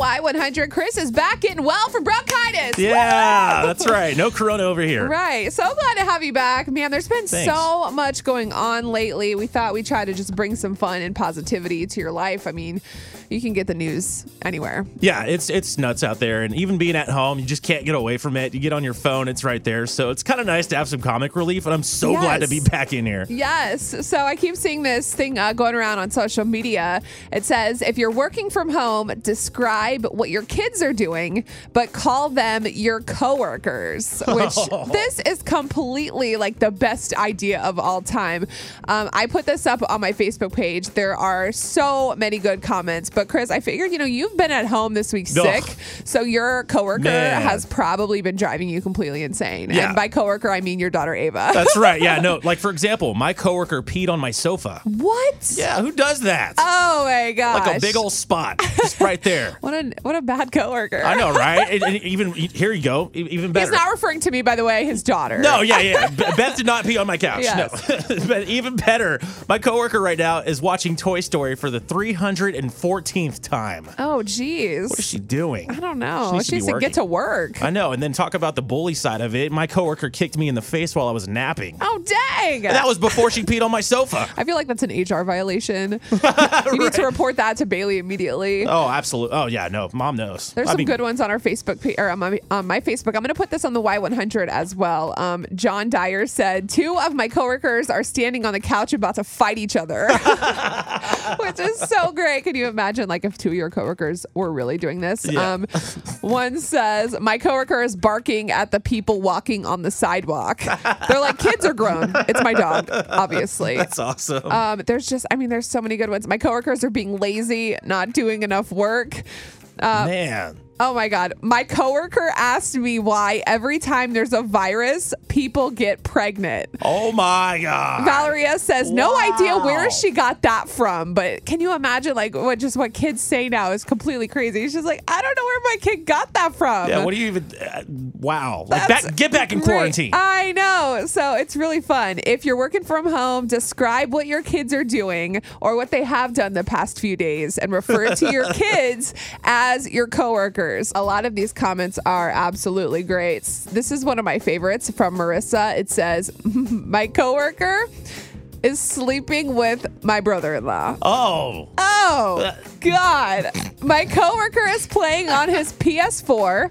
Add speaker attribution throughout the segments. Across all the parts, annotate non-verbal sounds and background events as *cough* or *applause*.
Speaker 1: Y100 Chris is back getting well from bronchitis.
Speaker 2: Yeah, that's right. No corona over here.
Speaker 1: Right. So glad to have you back. Man, there's been
Speaker 2: Thanks.
Speaker 1: so much going on lately. We thought we'd try to just bring some fun and positivity to your life. I mean, you can get the news anywhere.
Speaker 2: Yeah, it's it's nuts out there, and even being at home, you just can't get away from it. You get on your phone, it's right there. So it's kind of nice to have some comic relief, and I'm so glad to be back in here.
Speaker 1: Yes. So I keep seeing this thing uh, going around on social media. It says if you're working from home, describe what your kids are doing, but call them your coworkers. Which *laughs* this is completely like the best idea of all time. Um, I put this up on my Facebook page. There are so many good comments. But Chris, I figured you know you've been at home this week
Speaker 2: Ugh.
Speaker 1: sick, so your coworker
Speaker 2: Man.
Speaker 1: has probably been driving you completely insane.
Speaker 2: Yeah.
Speaker 1: And by coworker, I mean your daughter Ava.
Speaker 2: That's right. Yeah, no. *laughs* Like for example, my coworker peed on my sofa.
Speaker 1: what?
Speaker 2: Yeah, who does that?
Speaker 1: Oh my gosh!
Speaker 2: like a big old spot, just right there. *laughs*
Speaker 1: What a what a bad coworker.
Speaker 2: I know, right? *laughs* And- and even here you go, even better.
Speaker 1: He's not referring to me, by the way. His daughter.
Speaker 2: No, yeah, yeah. Beth did not pee on my couch.
Speaker 1: Yes.
Speaker 2: No. *laughs* but even better, my coworker right now is watching Toy Story for the 314th time.
Speaker 1: Oh, geez.
Speaker 2: What is she doing?
Speaker 1: I don't know.
Speaker 2: She needs
Speaker 1: She needs to get to work.
Speaker 2: I know. And then talk about the bully side of it. My coworker kicked me in the face while I was napping.
Speaker 1: oh, dang.
Speaker 2: And that was before she peed on my sofa. *laughs*
Speaker 1: I feel like that's an HR violation. you need to report that to Bailey immediately.
Speaker 2: Oh, absolutely. Oh, yeah. No, mom knows.
Speaker 1: There's
Speaker 2: I
Speaker 1: some
Speaker 2: mean,
Speaker 1: good ones on our Facebook page, or on my, on my Facebook. I'm going to put this on the Y100 as well. Um, John Dyer said, Two of my coworkers are standing on the couch about to fight each other, *laughs* which is so great. Can you imagine, like, if two of your coworkers were really doing this?
Speaker 2: Yeah.
Speaker 1: Um, one says, My coworker is barking at the people walking on the sidewalk. They're like, Kids are grown. It's my dog, obviously.
Speaker 2: That's awesome.
Speaker 1: Um, there's just, I mean, there's so many good ones. My coworkers are being lazy, not doing enough work.
Speaker 2: Uh, Man.
Speaker 1: Oh my God. My coworker asked me why every time there's a virus, people get pregnant.
Speaker 2: Oh, my God.
Speaker 1: Valeria says, no idea where she got that from, but can you imagine like what just what kids say now is completely crazy. She's like, I don't know where my kid got that from.
Speaker 2: Yeah, what do you even. Uh, wow. Like, back, get back in quarantine.
Speaker 1: I know. So it's really fun. If you're working from home, describe what your kids are doing or what they have done the past few days and refer to your *laughs* kids as your coworkers. A lot of these comments are absolutely great. This is one of my favorites from Marissa. It says, *laughs* My coworker is sleeping with my brother in law.
Speaker 2: oh.
Speaker 1: Oh, uh, God. My coworker is playing on his PS4,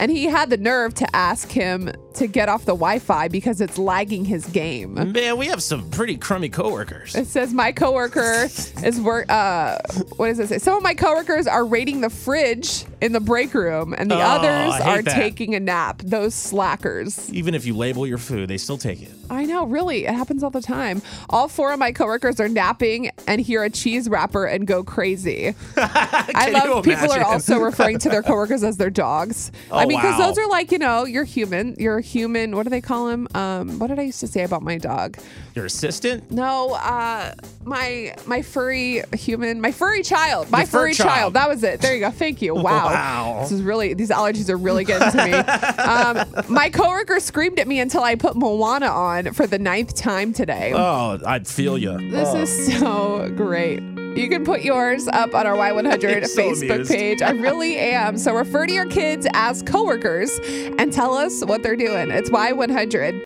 Speaker 1: and he had the nerve to ask him to get off the Wi Fi because it's lagging his game.
Speaker 2: Man, we have some pretty crummy coworkers.
Speaker 1: It says my coworker is work. Uh, what does it say? Some of my coworkers are raiding the fridge in the break room, and the
Speaker 2: Oh,
Speaker 1: others are
Speaker 2: that.
Speaker 1: taking a nap. Those slackers.
Speaker 2: Even if you label your food, they still take it.
Speaker 1: I know, really. It happens all the time. All four of my coworkers are napping and hear a cheese wrapper and go crazy. *laughs* I love people are also referring to their coworkers as their dogs. *laughs* I
Speaker 2: Oh,
Speaker 1: mean, because
Speaker 2: wow.
Speaker 1: those are like, you know, you're human. You're human. What do they call him? Um, what did I used to say about my dog?
Speaker 2: Your assistant?
Speaker 1: No, uh, my my furry human, my furry child, my furry child.
Speaker 2: child.
Speaker 1: That was it. There you go. Thank you. Wow.
Speaker 2: Wow.
Speaker 1: This is really these allergies are really getting to me. *laughs* um, my coworker screamed at me until I put Moana on for the ninth time today.
Speaker 2: Oh, I'd feel you.
Speaker 1: This is so great. You can put yours up on our Y100
Speaker 2: so
Speaker 1: Facebook
Speaker 2: amused.
Speaker 1: page. I really am. So refer to your kids as coworkers and tell us what they're doing. It's Y100.